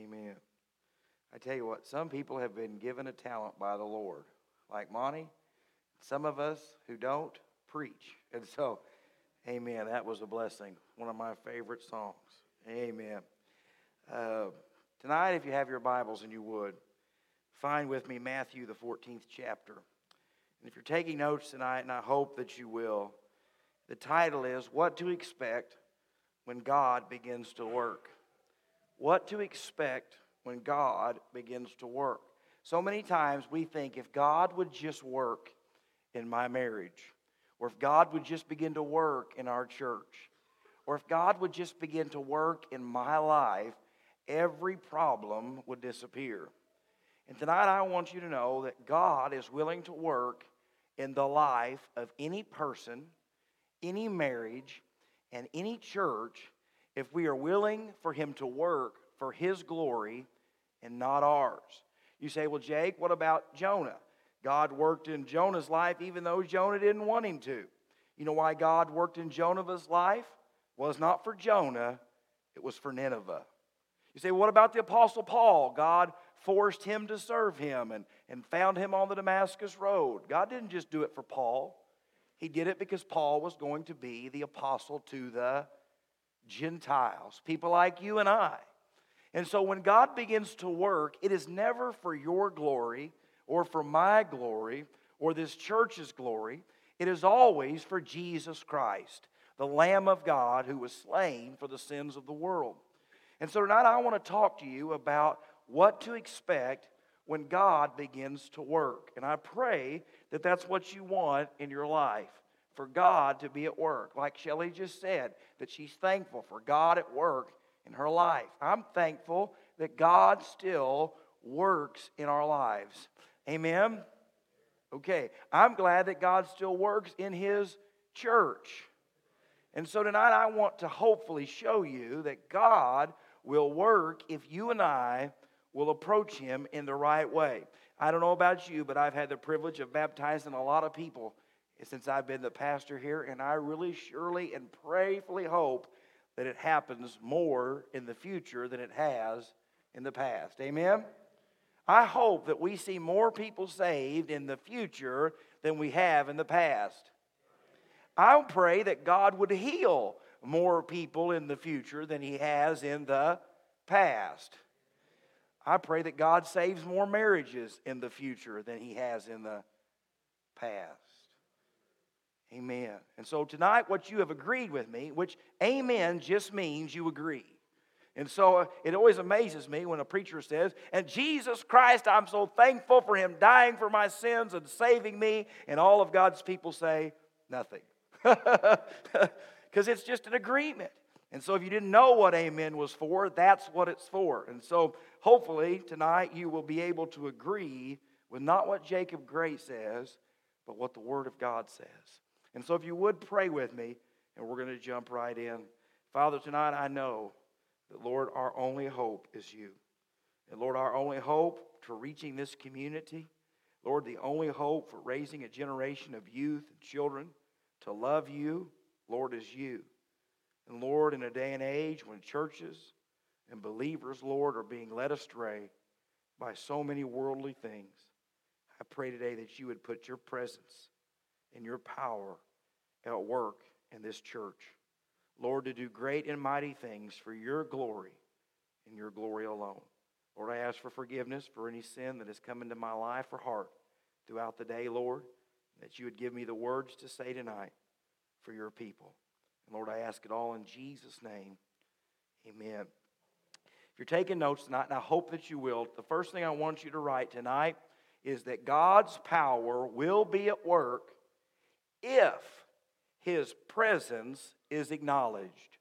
Amen. I tell you what, some people have been given a talent by the Lord, like Monty. Some of us who don't preach. And so, amen. That was a blessing. One of my favorite songs. Amen. Uh, tonight, if you have your Bibles and you would, find with me Matthew, the 14th chapter. And if you're taking notes tonight, and I hope that you will, the title is What to Expect When God Begins to Work. What to expect when God begins to work. So many times we think if God would just work in my marriage, or if God would just begin to work in our church, or if God would just begin to work in my life, every problem would disappear. And tonight I want you to know that God is willing to work in the life of any person, any marriage, and any church if we are willing for Him to work for His glory and not ours. You say, well, Jake, what about Jonah? God worked in Jonah's life even though Jonah didn't want him to. You know why God worked in Jonah's life? Was not for Jonah, it was for Nineveh. You say, what about the Apostle Paul? God forced him to serve him and, and found him on the Damascus Road. God didn't just do it for Paul, He did it because Paul was going to be the apostle to the Gentiles, people like you and I. And so when God begins to work, it is never for your glory or for my glory or this church's glory. It is always for Jesus Christ, the Lamb of God who was slain for the sins of the world. And so tonight I want to talk to you about what to expect when God begins to work. And I pray that that's what you want in your life for God to be at work. Like Shelley just said, that she's thankful for God at work in her life. I'm thankful that God still works in our lives. Amen? Okay, I'm glad that God still works in His church. And so tonight I want to hopefully show you that God will work if you and I will approach Him in the right way. I don't know about you, but I've had the privilege of baptizing a lot of people since I've been the pastor here, and I really surely and prayerfully hope that it happens more in the future than it has in the past. Amen? I hope that we see more people saved in the future than we have in the past. I pray that God would heal more people in the future than He has in the past. I pray that God saves more marriages in the future than He has in the past. Amen. And so tonight, what you have agreed with me, which amen just means you agree. And so uh, it always amazes me when a preacher says, And Jesus Christ, I'm so thankful for him dying for my sins and saving me. And all of God's people say, Nothing. Because it's just an agreement. And so if you didn't know what amen was for, that's what it's for. And so hopefully tonight you will be able to agree with not what Jacob Gray says, but what the Word of God says. And so, if you would pray with me, and we're going to jump right in. Father, tonight I know that, Lord, our only hope is you. And, Lord, our only hope for reaching this community, Lord, the only hope for raising a generation of youth and children to love you, Lord, is you. And, Lord, in a day and age when churches and believers, Lord, are being led astray by so many worldly things, I pray today that you would put your presence and your power at work in this church. Lord, to do great and mighty things for your glory and your glory alone. Lord, I ask for forgiveness for any sin that has come into my life or heart throughout the day, Lord, that you would give me the words to say tonight for your people. And Lord, I ask it all in Jesus' name. Amen. If you're taking notes tonight, and I hope that you will, the first thing I want you to write tonight is that God's power will be at work if his presence is acknowledged.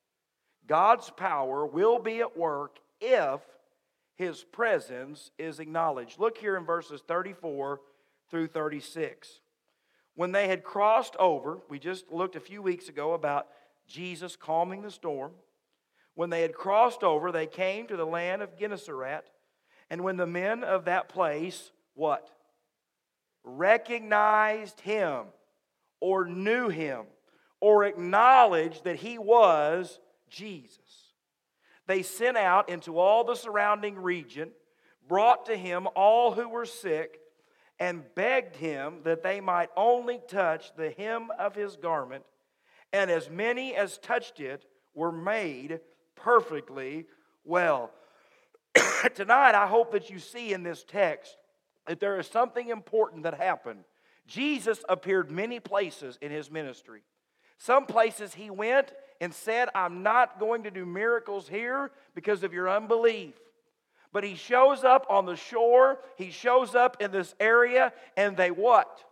God's power will be at work if his presence is acknowledged. Look here in verses 34 through 36. When they had crossed over, we just looked a few weeks ago about Jesus calming the storm. When they had crossed over, they came to the land of Gennesaret. And when the men of that place, what? Recognized him or knew him or acknowledged that he was Jesus. they sent out into all the surrounding region, brought to him all who were sick, and begged him that they might only touch the hem of his garment. And as many as touched it were made perfectly well. Tonight, I hope that you see in this text that there is something important that happened. Jesus appeared many places in his ministry. Some places he went and said, I'm not going to do miracles here because of your unbelief. But he shows up on the shore, he shows up in this area, and they what?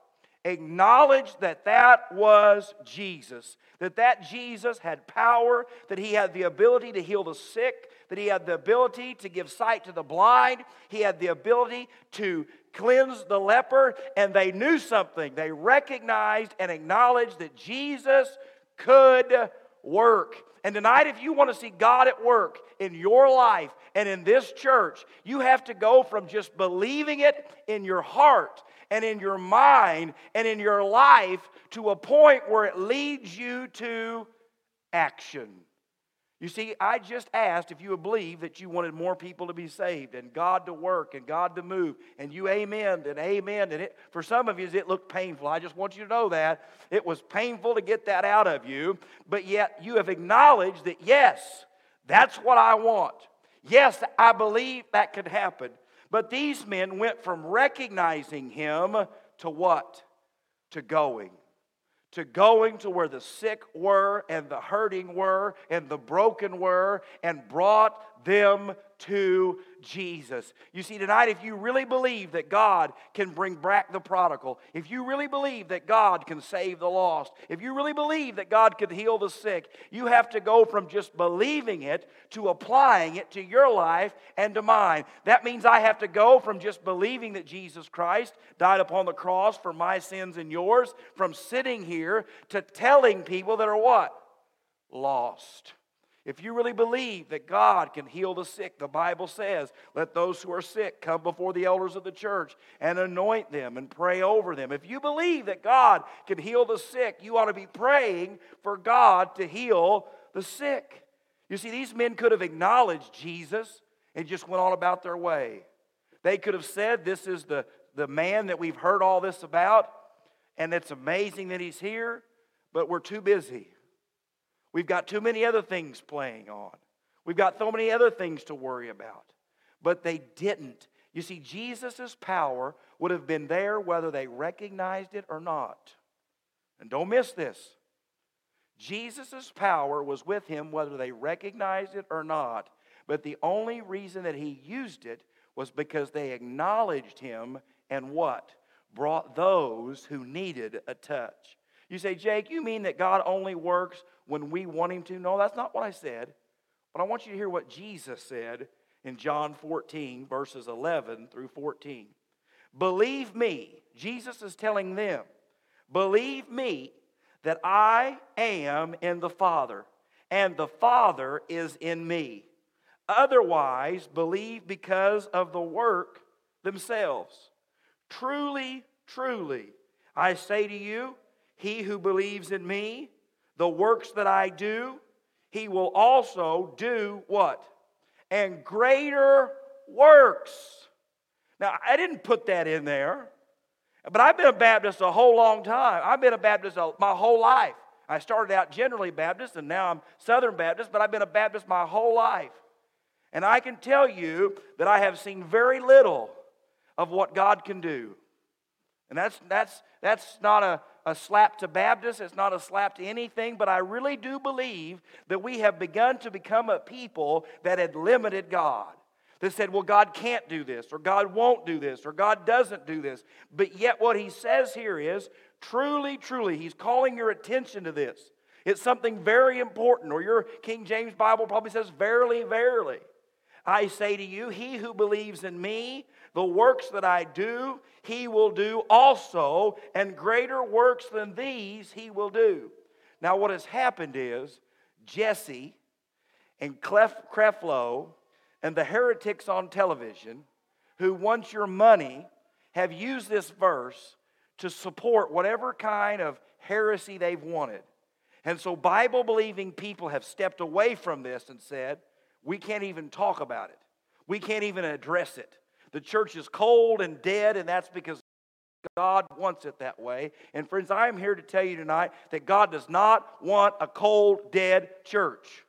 Acknowledge that that was Jesus, that that Jesus had power, that he had the ability to heal the sick, that he had the ability to give sight to the blind, he had the ability to cleanse the leper, and they knew something. They recognized and acknowledged that Jesus could work. And tonight, if you want to see God at work in your life and in this church, you have to go from just believing it in your heart and in your mind and in your life to a point where it leads you to action. You see, I just asked if you would believe that you wanted more people to be saved and God to work and God to move, and you amen and amen. And it, for some of you, it looked painful. I just want you to know that. It was painful to get that out of you, but yet you have acknowledged that, yes, that's what I want. Yes, I believe that could happen. But these men went from recognizing him to what? To going to going to where the sick were and the hurting were and the broken were and brought them to Jesus. You see, tonight, if you really believe that God can bring back the prodigal, if you really believe that God can save the lost, if you really believe that God can heal the sick, you have to go from just believing it to applying it to your life and to mine. That means I have to go from just believing that Jesus Christ died upon the cross for my sins and yours, from sitting here to telling people that are what? Lost. If you really believe that God can heal the sick, the Bible says, let those who are sick come before the elders of the church and anoint them and pray over them. If you believe that God can heal the sick, you ought to be praying for God to heal the sick. You see, these men could have acknowledged Jesus and just went on about their way. They could have said, This is the, the man that we've heard all this about, and it's amazing that he's here, but we're too busy. We've got too many other things playing on. We've got so many other things to worry about. But they didn't. You see, Jesus' power would have been there whether they recognized it or not. And don't miss this. Jesus' power was with him whether they recognized it or not. But the only reason that he used it was because they acknowledged him and what? Brought those who needed a touch. You say, Jake, you mean that God only works when we want Him to? No, that's not what I said. But I want you to hear what Jesus said in John 14, verses 11 through 14. Believe me, Jesus is telling them, believe me that I am in the Father, and the Father is in me. Otherwise, believe because of the work themselves. Truly, truly, I say to you, he who believes in me, the works that I do, he will also do what? And greater works. Now, I didn't put that in there, but I've been a Baptist a whole long time. I've been a Baptist my whole life. I started out generally Baptist, and now I'm Southern Baptist, but I've been a Baptist my whole life. And I can tell you that I have seen very little of what God can do. And that's, that's, that's not a, a slap to Baptists, it's not a slap to anything, but I really do believe that we have begun to become a people that had limited God. That said, well, God can't do this, or God won't do this, or God doesn't do this. But yet, what he says here is truly, truly, he's calling your attention to this. It's something very important, or your King James Bible probably says, verily, verily. I say to you, he who believes in me, the works that I do, he will do also, and greater works than these he will do. Now, what has happened is Jesse and Clef- Creflo and the heretics on television who want your money have used this verse to support whatever kind of heresy they've wanted. And so, Bible believing people have stepped away from this and said, we can't even talk about it. We can't even address it. The church is cold and dead, and that's because God wants it that way. And friends, I am here to tell you tonight that God does not want a cold, dead church.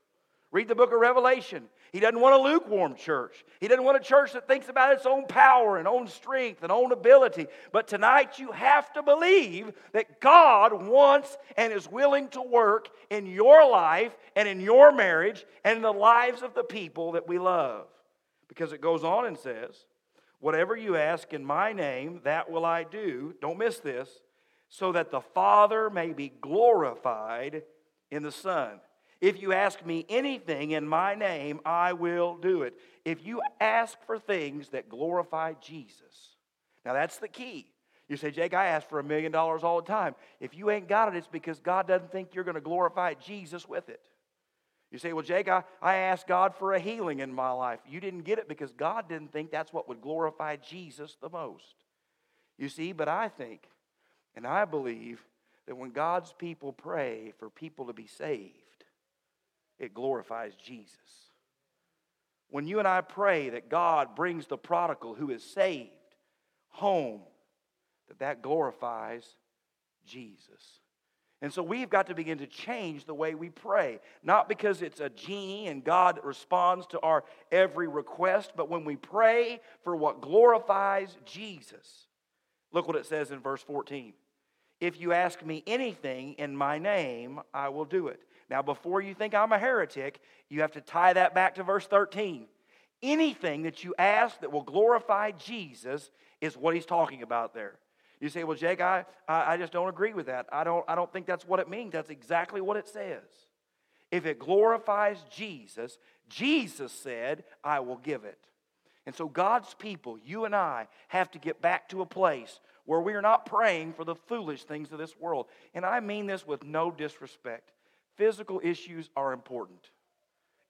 Read the book of Revelation. He doesn't want a lukewarm church. He doesn't want a church that thinks about its own power and own strength and own ability. But tonight you have to believe that God wants and is willing to work in your life and in your marriage and in the lives of the people that we love. Because it goes on and says, Whatever you ask in my name, that will I do. Don't miss this. So that the Father may be glorified in the Son. If you ask me anything in my name, I will do it. If you ask for things that glorify Jesus, now that's the key. You say, Jake, I ask for a million dollars all the time. If you ain't got it, it's because God doesn't think you're going to glorify Jesus with it. You say, well, Jake, I, I asked God for a healing in my life. You didn't get it because God didn't think that's what would glorify Jesus the most. You see, but I think and I believe that when God's people pray for people to be saved, it glorifies Jesus. When you and I pray that God brings the prodigal who is saved home, that that glorifies Jesus. And so we've got to begin to change the way we pray. Not because it's a genie and God responds to our every request, but when we pray for what glorifies Jesus. Look what it says in verse 14. If you ask me anything in my name, I will do it. Now, before you think I'm a heretic, you have to tie that back to verse 13. Anything that you ask that will glorify Jesus is what he's talking about there. You say, well, Jake, I, I just don't agree with that. I don't, I don't think that's what it means. That's exactly what it says. If it glorifies Jesus, Jesus said, I will give it. And so, God's people, you and I, have to get back to a place where we are not praying for the foolish things of this world. And I mean this with no disrespect. Physical issues are important,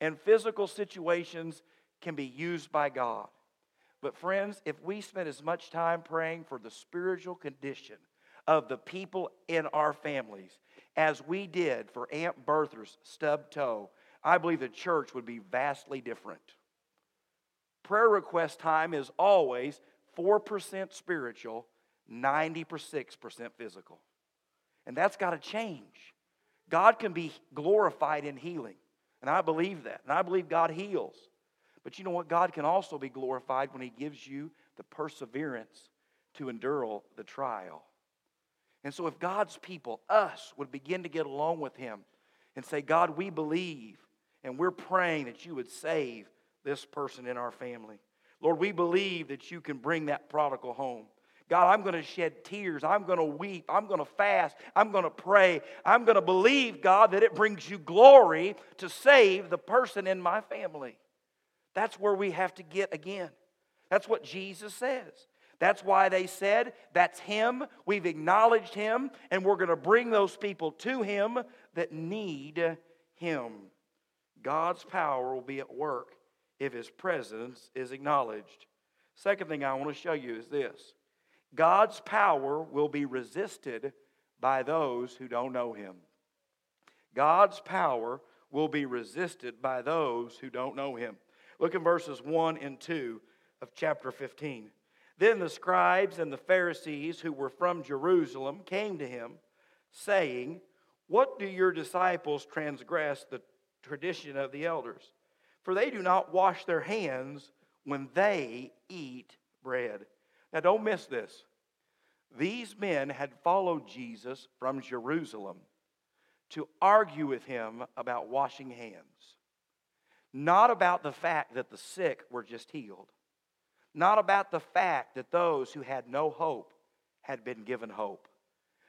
and physical situations can be used by God. But, friends, if we spend as much time praying for the spiritual condition of the people in our families as we did for Aunt Bertha's stub toe, I believe the church would be vastly different. Prayer request time is always 4% spiritual, 96% physical. And that's got to change. God can be glorified in healing. And I believe that. And I believe God heals. But you know what? God can also be glorified when He gives you the perseverance to endure the trial. And so, if God's people, us, would begin to get along with Him and say, God, we believe and we're praying that you would save this person in our family. Lord, we believe that you can bring that prodigal home. God, I'm going to shed tears. I'm going to weep. I'm going to fast. I'm going to pray. I'm going to believe, God, that it brings you glory to save the person in my family. That's where we have to get again. That's what Jesus says. That's why they said, That's Him. We've acknowledged Him, and we're going to bring those people to Him that need Him. God's power will be at work if His presence is acknowledged. Second thing I want to show you is this God's power will be resisted by those who don't know Him. God's power will be resisted by those who don't know Him. Look in verses 1 and 2 of chapter 15. Then the scribes and the Pharisees who were from Jerusalem came to him, saying, What do your disciples transgress the tradition of the elders? For they do not wash their hands when they eat bread. Now, don't miss this. These men had followed Jesus from Jerusalem to argue with him about washing hands not about the fact that the sick were just healed, not about the fact that those who had no hope had been given hope.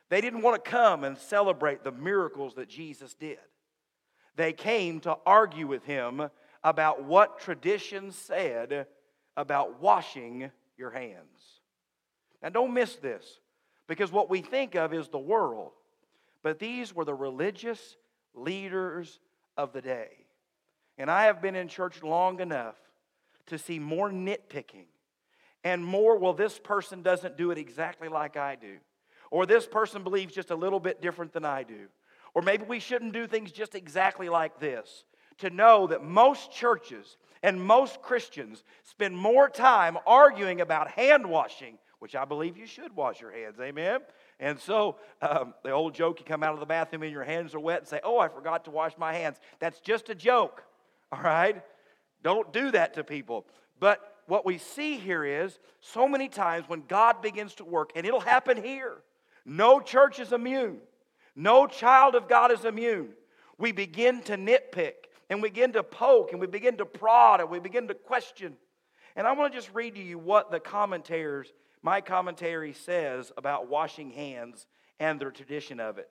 They didn't want to come and celebrate the miracles that Jesus did. They came to argue with him about what tradition said about washing your hands. Now, don't miss this, because what we think of is the world, but these were the religious leaders of the day. And I have been in church long enough to see more nitpicking and more, well, this person doesn't do it exactly like I do. Or this person believes just a little bit different than I do. Or maybe we shouldn't do things just exactly like this. to know that most churches and most Christians spend more time arguing about hand washing, which I believe you should wash your hands, amen? And so um, the old joke you come out of the bathroom and your hands are wet and say, Oh, I forgot to wash my hands. That's just a joke, all right? Don't do that to people. But what we see here is so many times when God begins to work, and it'll happen here, no church is immune, no child of God is immune. We begin to nitpick and we begin to poke and we begin to prod and we begin to question. And I want to just read to you what the commentators, my commentary says about washing hands and their tradition of it.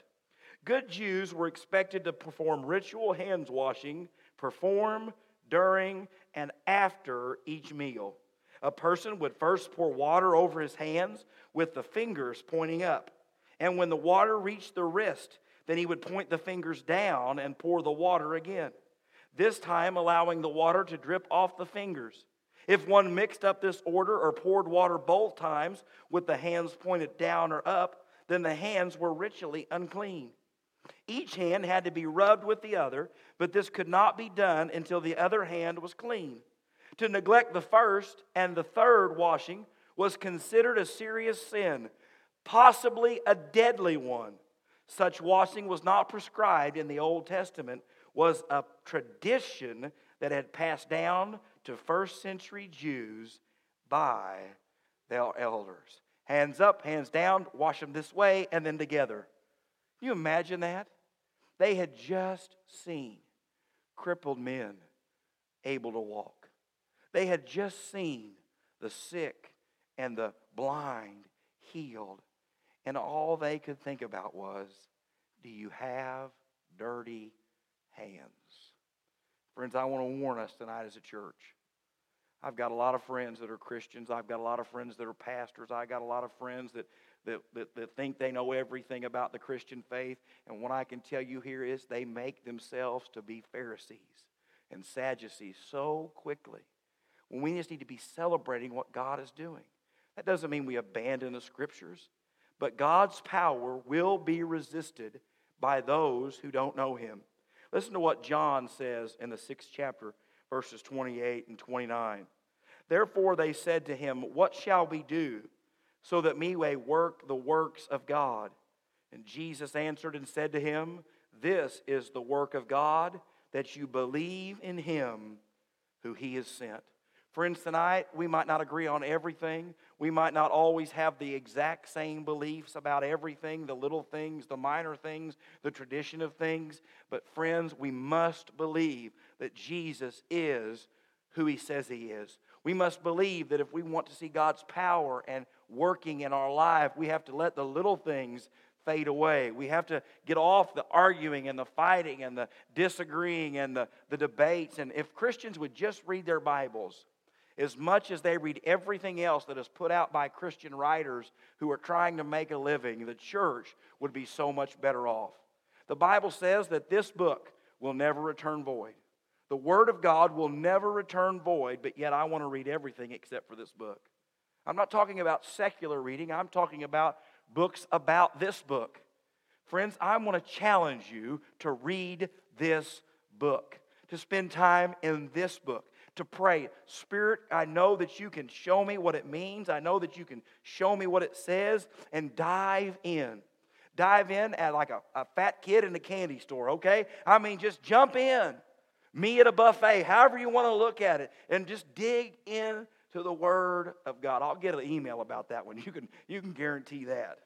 Good Jews were expected to perform ritual hands washing, perform during and after each meal. A person would first pour water over his hands with the fingers pointing up. And when the water reached the wrist, then he would point the fingers down and pour the water again this time allowing the water to drip off the fingers. If one mixed up this order or poured water both times with the hands pointed down or up, then the hands were ritually unclean. Each hand had to be rubbed with the other, but this could not be done until the other hand was clean. To neglect the first and the third washing was considered a serious sin, possibly a deadly one. Such washing was not prescribed in the Old Testament, was a tradition that had passed down to first century Jews by their elders. Hands up, hands down, wash them this way, and then together. Can you imagine that? They had just seen crippled men able to walk. They had just seen the sick and the blind healed. And all they could think about was do you have dirty hands. Friends, I want to warn us tonight as a church. I've got a lot of friends that are Christians. I've got a lot of friends that are pastors. I've got a lot of friends that, that, that, that, think they know everything about the Christian faith. And what I can tell you here is they make themselves to be Pharisees and Sadducees so quickly. When we just need to be celebrating what God is doing. That doesn't mean we abandon the scriptures, but God's power will be resisted by those who don't know Him. Listen to what John says in the sixth chapter, verses 28 and 29. Therefore they said to him, What shall we do so that we may work the works of God? And Jesus answered and said to him, This is the work of God, that you believe in him who he has sent. Friends, tonight we might not agree on everything. We might not always have the exact same beliefs about everything the little things, the minor things, the tradition of things. But, friends, we must believe that Jesus is who he says he is. We must believe that if we want to see God's power and working in our life, we have to let the little things fade away. We have to get off the arguing and the fighting and the disagreeing and the, the debates. And if Christians would just read their Bibles, as much as they read everything else that is put out by Christian writers who are trying to make a living, the church would be so much better off. The Bible says that this book will never return void. The Word of God will never return void, but yet I want to read everything except for this book. I'm not talking about secular reading, I'm talking about books about this book. Friends, I want to challenge you to read this book, to spend time in this book to pray. Spirit, I know that you can show me what it means. I know that you can show me what it says and dive in. Dive in at like a, a fat kid in a candy store, okay? I mean, just jump in. Me at a buffet, however you want to look at it, and just dig in to the Word of God. I'll get an email about that one. You can, you can guarantee that.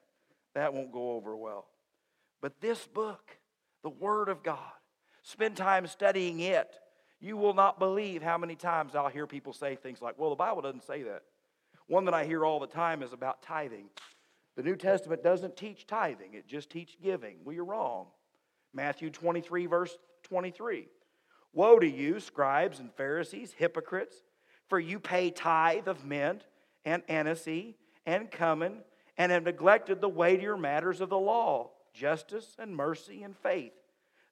That won't go over well. But this book, the Word of God, spend time studying it. You will not believe how many times I'll hear people say things like, well, the Bible doesn't say that. One that I hear all the time is about tithing. The New Testament doesn't teach tithing, it just teaches giving. Well, you're wrong. Matthew 23, verse 23. Woe to you, scribes and Pharisees, hypocrites, for you pay tithe of mint and aniseed and cumin, and have neglected the weightier matters of the law, justice and mercy and faith.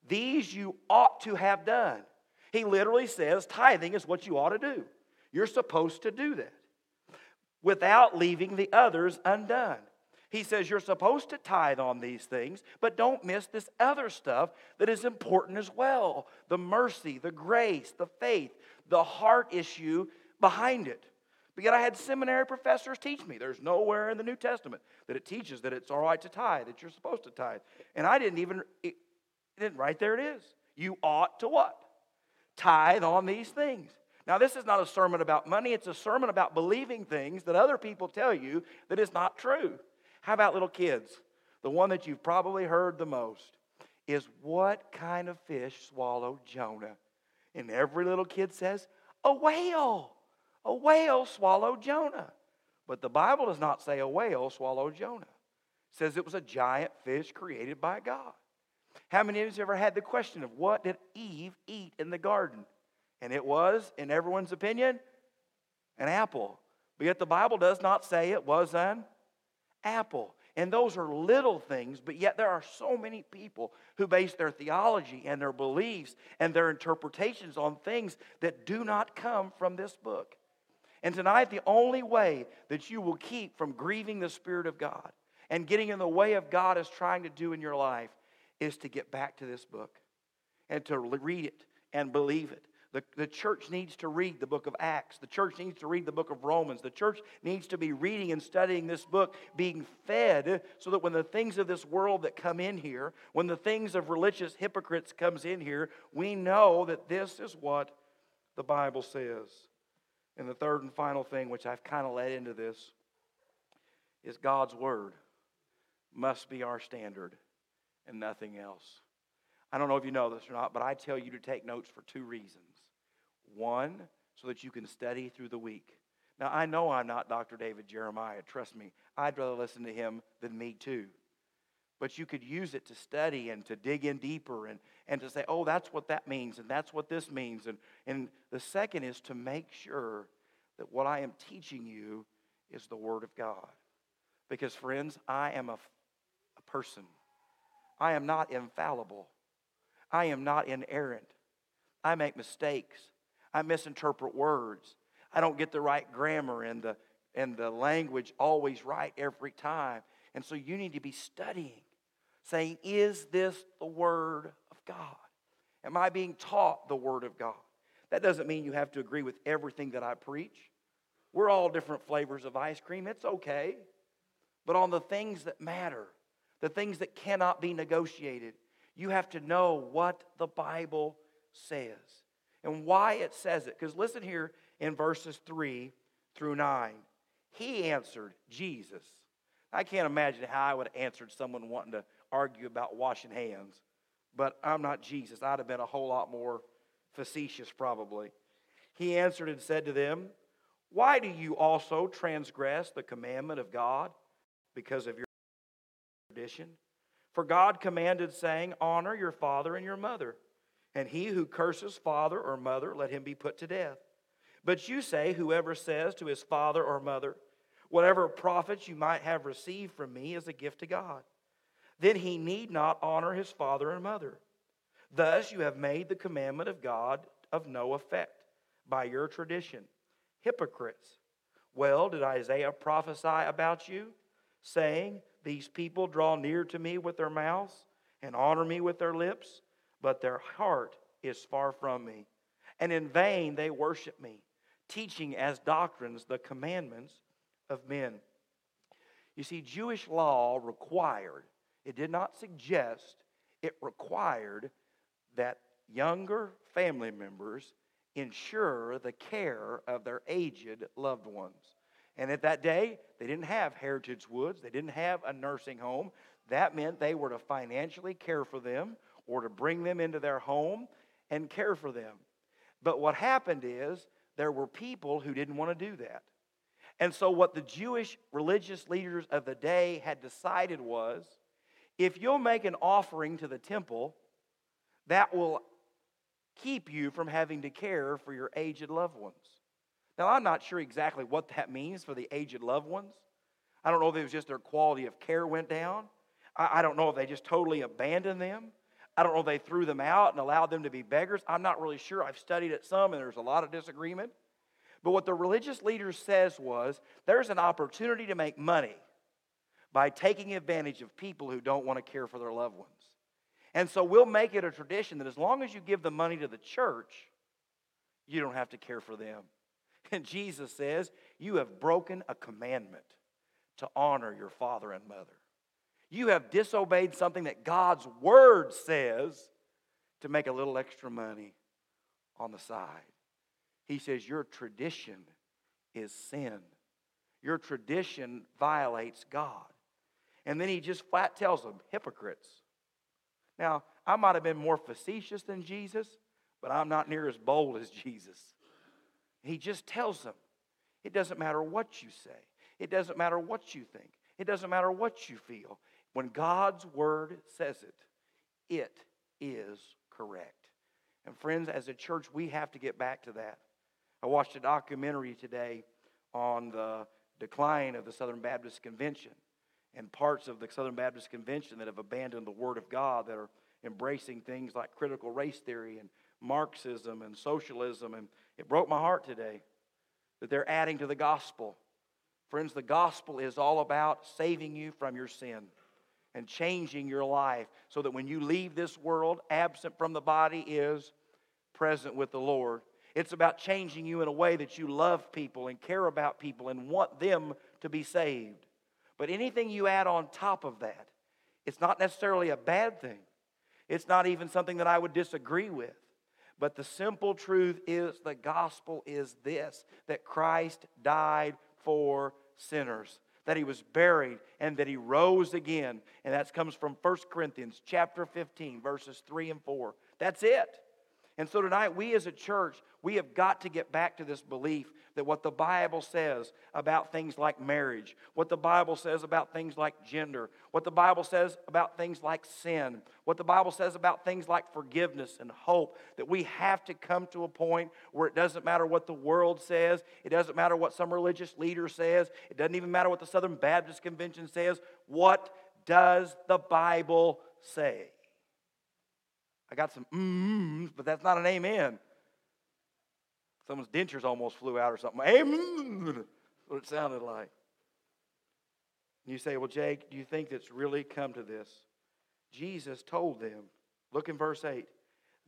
These you ought to have done. He literally says tithing is what you ought to do. You're supposed to do that without leaving the others undone. He says you're supposed to tithe on these things, but don't miss this other stuff that is important as well the mercy, the grace, the faith, the heart issue behind it. But yet I had seminary professors teach me there's nowhere in the New Testament that it teaches that it's all right to tithe, that you're supposed to tithe. And I didn't even, it, didn't, right there it is. You ought to what? Tithe on these things. Now, this is not a sermon about money, it's a sermon about believing things that other people tell you that is not true. How about little kids? The one that you've probably heard the most is what kind of fish swallowed Jonah? And every little kid says, a whale. A whale swallowed Jonah. But the Bible does not say a whale swallowed Jonah. It says it was a giant fish created by God. How many of you have ever had the question of what did Eve eat in the garden? And it was, in everyone's opinion, an apple. But yet the Bible does not say it was an apple. And those are little things, but yet there are so many people who base their theology and their beliefs and their interpretations on things that do not come from this book. And tonight, the only way that you will keep from grieving the Spirit of God and getting in the way of God is trying to do in your life is to get back to this book and to read it and believe it the, the church needs to read the book of Acts. The church needs to read the book of Romans. The church needs to be reading and studying this book, being fed, so that when the things of this world that come in here, when the things of religious hypocrites comes in here, we know that this is what the Bible says. And the third and final thing, which I've kind of led into this, is God's Word must be our standard and nothing else. I don't know if you know this or not, but I tell you to take notes for two reasons. One, so that you can study through the week. Now, I know I'm not Dr. David Jeremiah. Trust me. I'd rather listen to him than me, too. But you could use it to study and to dig in deeper and, and to say, oh, that's what that means and that's what this means. And, and the second is to make sure that what I am teaching you is the Word of God. Because, friends, I am a, a person, I am not infallible, I am not inerrant. I make mistakes. I misinterpret words. I don't get the right grammar and the, and the language always right every time. And so you need to be studying, saying, Is this the Word of God? Am I being taught the Word of God? That doesn't mean you have to agree with everything that I preach. We're all different flavors of ice cream. It's okay. But on the things that matter, the things that cannot be negotiated, you have to know what the Bible says and why it says it. Because listen here in verses 3 through 9. He answered, Jesus. I can't imagine how I would have answered someone wanting to argue about washing hands, but I'm not Jesus. I'd have been a whole lot more facetious, probably. He answered and said to them, Why do you also transgress the commandment of God because of your tradition? For God commanded, saying, Honor your father and your mother and he who curses father or mother, let him be put to death. But you say, Whoever says to his father or mother, Whatever profits you might have received from me is a gift to God, then he need not honor his father and mother. Thus you have made the commandment of God of no effect by your tradition. Hypocrites. Well, did Isaiah prophesy about you, saying, These people draw near to me with their mouths and honor me with their lips? but their heart is far from me. And in vain they worship me, teaching as doctrines the commandments of men. You see, Jewish law required, it did not suggest, it required that younger family members ensure the care of their aged loved ones. And at that day, they didn't have Heritage Woods, they didn't have a nursing home. That meant they were to financially care for them or to bring them into their home and care for them. But what happened is there were people who didn't want to do that. And so, what the Jewish religious leaders of the day had decided was if you'll make an offering to the temple, that will keep you from having to care for your aged loved ones. Now, I'm not sure exactly what that means for the aged loved ones. I don't know if it was just their quality of care went down. I, don't know if they just totally abandoned them. I don't know if they threw them out and allowed them to be beggars. I'm not really sure. I've studied it some, and there's a lot of disagreement. But what the religious leaders says was there's an opportunity to make money by taking advantage of people who don't want to care for their loved ones. And so we'll make it a tradition that as long as you give the money to the church, you don't have to care for them. And Jesus says, You have broken a commandment to honor your father and mother. You have disobeyed something that God's word says to make a little extra money on the side. He says, Your tradition is sin. Your tradition violates God. And then he just flat tells them, hypocrites. Now, I might have been more facetious than Jesus, but I'm not near as bold as Jesus. He just tells them, it doesn't matter what you say, it doesn't matter what you think, it doesn't matter what you feel. When God's word says it, it is correct. And friends, as a church, we have to get back to that. I watched a documentary today on the decline of the Southern Baptist Convention and parts of the Southern Baptist Convention that have abandoned the Word of God, that are embracing things like critical race theory and Marxism and socialism. And it broke my heart today that they're adding to the gospel. Friends, the gospel is all about saving you from your sin and changing your life so that when you leave this world, absent from the body is present with the Lord. It's about changing you in a way that you love people and care about people and want them to be saved. But anything you add on top of that, it's not necessarily a bad thing. It's not even something that I would disagree with. But the simple truth is the gospel is this that Christ died for sinners, that he was buried and that he rose again. And that comes from 1 Corinthians chapter 15 verses 3 and 4. That's it. And so tonight, we as a church, we have got to get back to this belief that what the Bible says about things like marriage, what the Bible says about things like gender, what the Bible says about things like sin, what the Bible says about things like forgiveness and hope, that we have to come to a point where it doesn't matter what the world says, it doesn't matter what some religious leader says, it doesn't even matter what the Southern Baptist Convention says. What does the Bible say? I got some mms, but that's not an amen. Someone's dentures almost flew out or something. Amen. That's what it sounded like. And you say, well, Jake, do you think it's really come to this? Jesus told them, look in verse 8,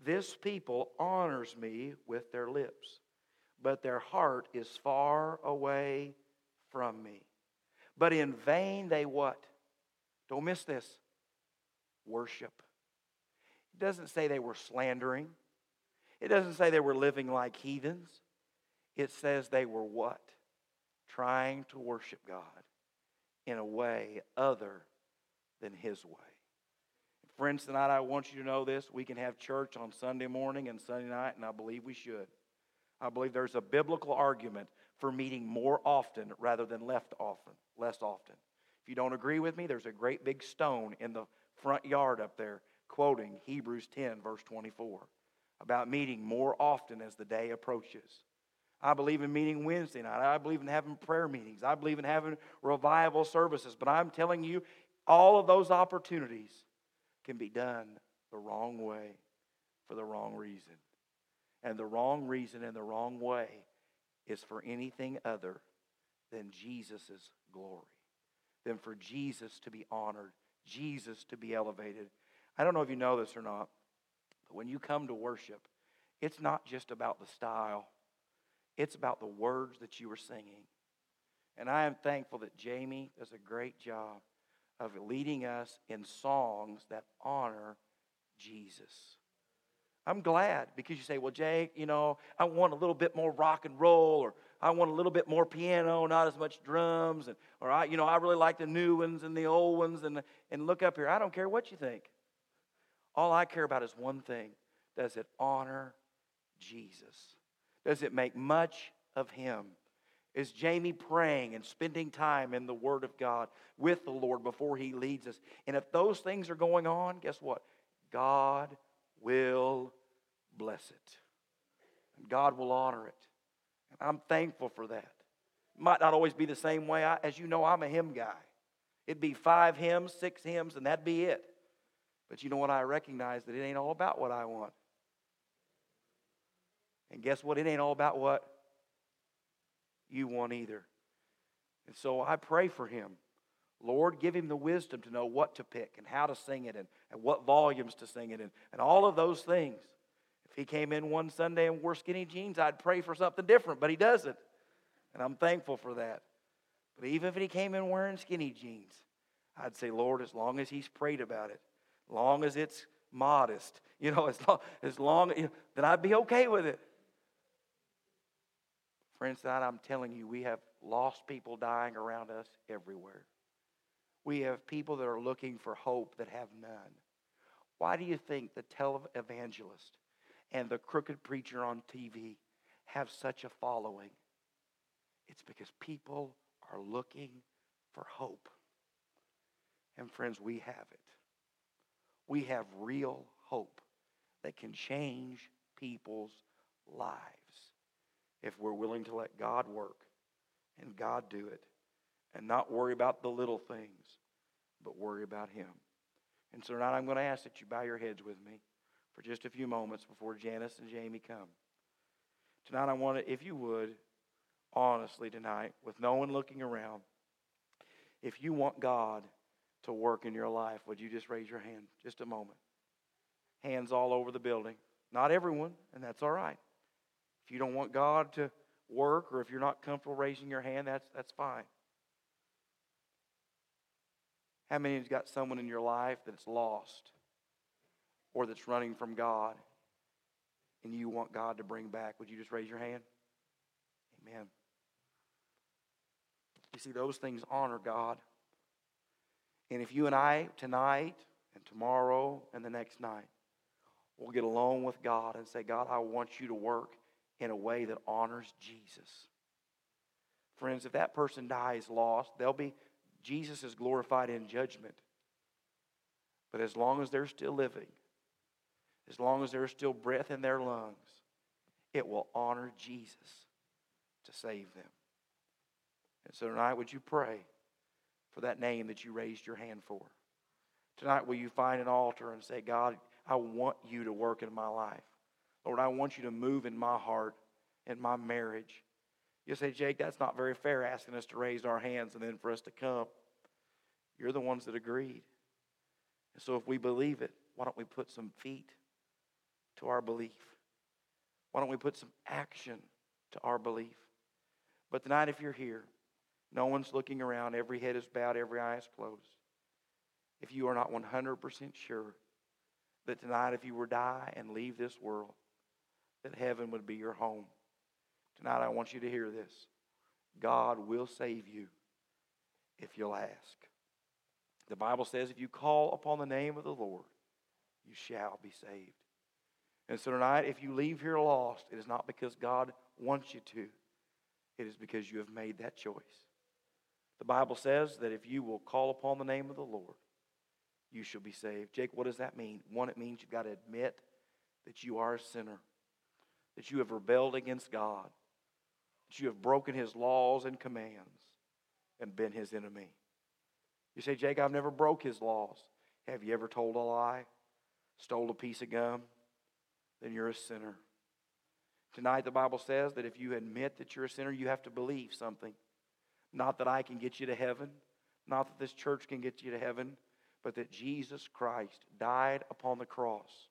this people honors me with their lips, but their heart is far away from me. But in vain they what? Don't miss this. Worship. It doesn't say they were slandering. It doesn't say they were living like heathens. It says they were what? Trying to worship God in a way other than His way. Friends, tonight I want you to know this. We can have church on Sunday morning and Sunday night, and I believe we should. I believe there's a biblical argument for meeting more often rather than left often, less often. If you don't agree with me, there's a great big stone in the front yard up there quoting Hebrews 10, verse 24, about meeting more often as the day approaches. I believe in meeting Wednesday night. I believe in having prayer meetings. I believe in having revival services. But I'm telling you, all of those opportunities can be done the wrong way for the wrong reason. And the wrong reason and the wrong way is for anything other than Jesus' glory, than for Jesus to be honored, Jesus to be elevated, I don't know if you know this or not, but when you come to worship, it's not just about the style, it's about the words that you are singing. And I am thankful that Jamie does a great job of leading us in songs that honor Jesus. I'm glad because you say, well, Jake, you know, I want a little bit more rock and roll, or I want a little bit more piano, not as much drums, and or I, you know, I really like the new ones and the old ones, and and look up here. I don't care what you think. All I care about is one thing does it honor Jesus? Does it make much of Him? Is Jamie praying and spending time in the Word of God with the Lord before He leads us? And if those things are going on, guess what? God will bless it. God will honor it. And I'm thankful for that. It might not always be the same way. I, as you know, I'm a hymn guy. It'd be five hymns, six hymns, and that'd be it. But you know what? I recognize that it ain't all about what I want. And guess what? It ain't all about what you want either. And so I pray for him Lord, give him the wisdom to know what to pick and how to sing it and, and what volumes to sing it in and all of those things. If he came in one Sunday and wore skinny jeans, I'd pray for something different, but he doesn't. And I'm thankful for that. But even if he came in wearing skinny jeans, I'd say, Lord, as long as he's prayed about it, long as it's modest, you know, as long, as long you know, then I'd be okay with it. Friends, I'm telling you, we have lost people dying around us everywhere. We have people that are looking for hope that have none. Why do you think the televangelist and the crooked preacher on TV have such a following? It's because people are looking for hope. And friends, we have it. We have real hope that can change people's lives if we're willing to let God work and God do it and not worry about the little things, but worry about Him. And so tonight I'm going to ask that you bow your heads with me for just a few moments before Janice and Jamie come. Tonight I want to, if you would, honestly tonight, with no one looking around, if you want God to work in your life, would you just raise your hand? Just a moment. Hands all over the building. Not everyone, and that's all right. If you don't want God to work or if you're not comfortable raising your hand, that's, that's fine. How many has got someone in your life that's lost or that's running from God and you want God to bring back? Would you just raise your hand? Amen. You see, those things honor God. And if you and I tonight and tomorrow and the next night will get alone with God and say, God, I want you to work in a way that honors Jesus. Friends, if that person dies lost, they'll be Jesus is glorified in judgment. But as long as they're still living, as long as there's still breath in their lungs, it will honor Jesus to save them. And so tonight, would you pray for that name that you raised your hand for? Tonight, will you find an altar and say, God, I want you to work in my life. Lord, I want you to move in my heart, in my marriage. You say, Jake, that's not very fair asking us to raise our hands and then for us to come. You're the ones that agreed. And so if we believe it, why don't we put some feet to our belief? Why don't we put some action to our belief? But tonight, if you're here, no one's looking around, every head is bowed, every eye is closed. If you are not 100% sure that tonight, if you were to die and leave this world, that heaven would be your home. Tonight, I want you to hear this God will save you if you'll ask. The Bible says, if you call upon the name of the Lord, you shall be saved. And so tonight, if you leave here lost, it is not because God wants you to, it is because you have made that choice. The Bible says that if you will call upon the name of the Lord, you shall be saved. Jake, what does that mean? One, it means you've got to admit that you are a sinner, that you have rebelled against God, that you have broken his laws and commands and been his enemy. You say, Jake, I've never broke his laws. Have you ever told a lie? Stole a piece of gum? Then you're a sinner. Tonight, the Bible says that if you admit that you're a sinner, you have to believe something. Not that I can get you to heaven, not that this church can get you to heaven, but that Jesus Christ died upon the cross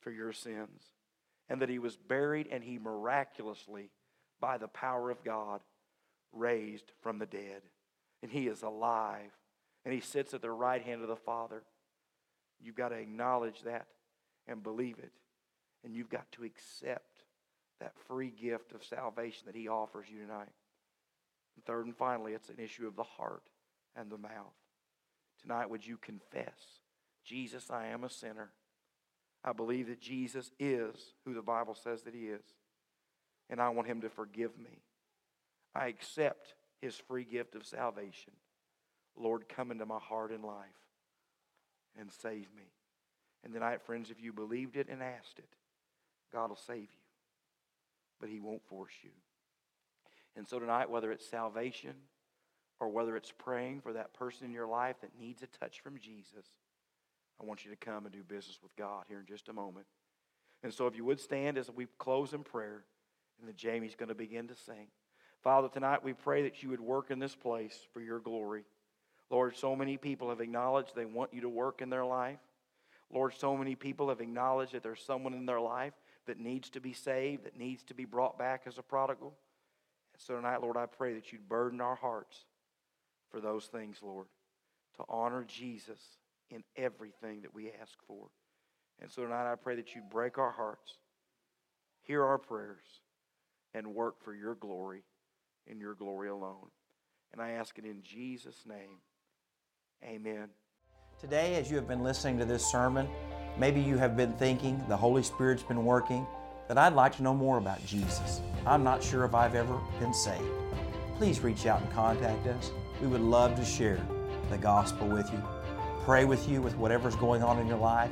for your sins, and that he was buried and he miraculously, by the power of God, raised from the dead. And he is alive, and he sits at the right hand of the Father. You've got to acknowledge that and believe it, and you've got to accept that free gift of salvation that he offers you tonight. And third and finally, it's an issue of the heart and the mouth. Tonight, would you confess, Jesus, I am a sinner. I believe that Jesus is who the Bible says that he is. And I want him to forgive me. I accept his free gift of salvation. Lord, come into my heart and life and save me. And tonight, friends, if you believed it and asked it, God will save you. But he won't force you. And so tonight, whether it's salvation or whether it's praying for that person in your life that needs a touch from Jesus, I want you to come and do business with God here in just a moment. And so if you would stand as we close in prayer, and then Jamie's going to begin to sing. Father, tonight we pray that you would work in this place for your glory. Lord, so many people have acknowledged they want you to work in their life. Lord, so many people have acknowledged that there's someone in their life that needs to be saved, that needs to be brought back as a prodigal. So tonight, Lord, I pray that you'd burden our hearts for those things, Lord, to honor Jesus in everything that we ask for. And so tonight, I pray that you'd break our hearts, hear our prayers, and work for your glory and your glory alone. And I ask it in Jesus' name. Amen. Today, as you have been listening to this sermon, maybe you have been thinking the Holy Spirit's been working, that I'd like to know more about Jesus. I'm not sure if I've ever been saved. Please reach out and contact us. We would love to share the gospel with you, pray with you with whatever's going on in your life.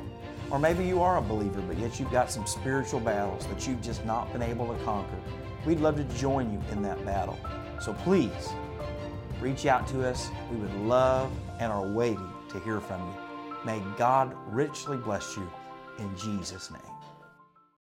Or maybe you are a believer, but yet you've got some spiritual battles that you've just not been able to conquer. We'd love to join you in that battle. So please reach out to us. We would love and are waiting to hear from you. May God richly bless you in Jesus' name.